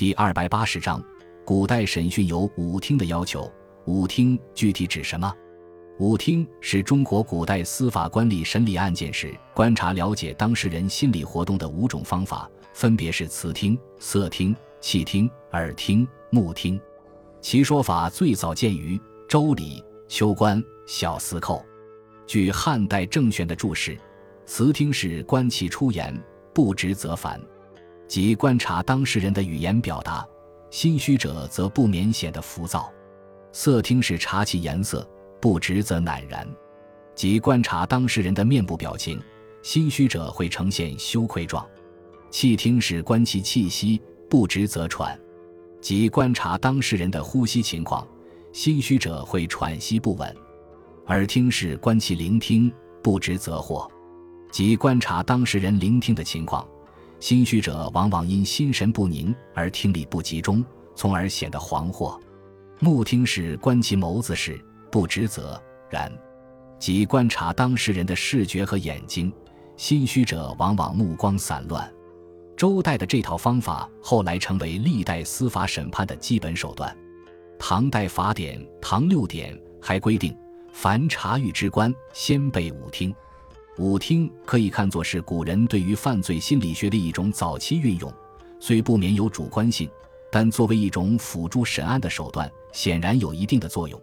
第二百八十章，古代审讯有五听的要求。五听具体指什么？五听是中国古代司法官吏审理案件时观察了解当事人心理活动的五种方法，分别是词听、色听、气听、耳听、目听。其说法最早见于《周礼·秋官·小司寇》。据汉代郑玄的注释，词听是观其出言，不直则烦，即观察当事人的语言表达，心虚者则不免显得浮躁；色听是察其颜色。不直则赧然，即观察当事人的面部表情，心虚者会呈现羞愧状；气听是观其气息，不直则喘，即观察当事人的呼吸情况，心虚者会喘息不稳；耳听是观其聆听，不直则惑，即观察当事人聆听的情况，心虚者往往因心神不宁而听力不集中，从而显得惶惑；目听是观其眸子时。不知则然，即观察当事人的视觉和眼睛。心虚者往往目光散乱。周代的这套方法后来成为历代司法审判的基本手段。唐代法典《唐六典》还规定，凡察狱之官，先备五听。舞厅可以看作是古人对于犯罪心理学的一种早期运用，虽不免有主观性，但作为一种辅助审案的手段，显然有一定的作用。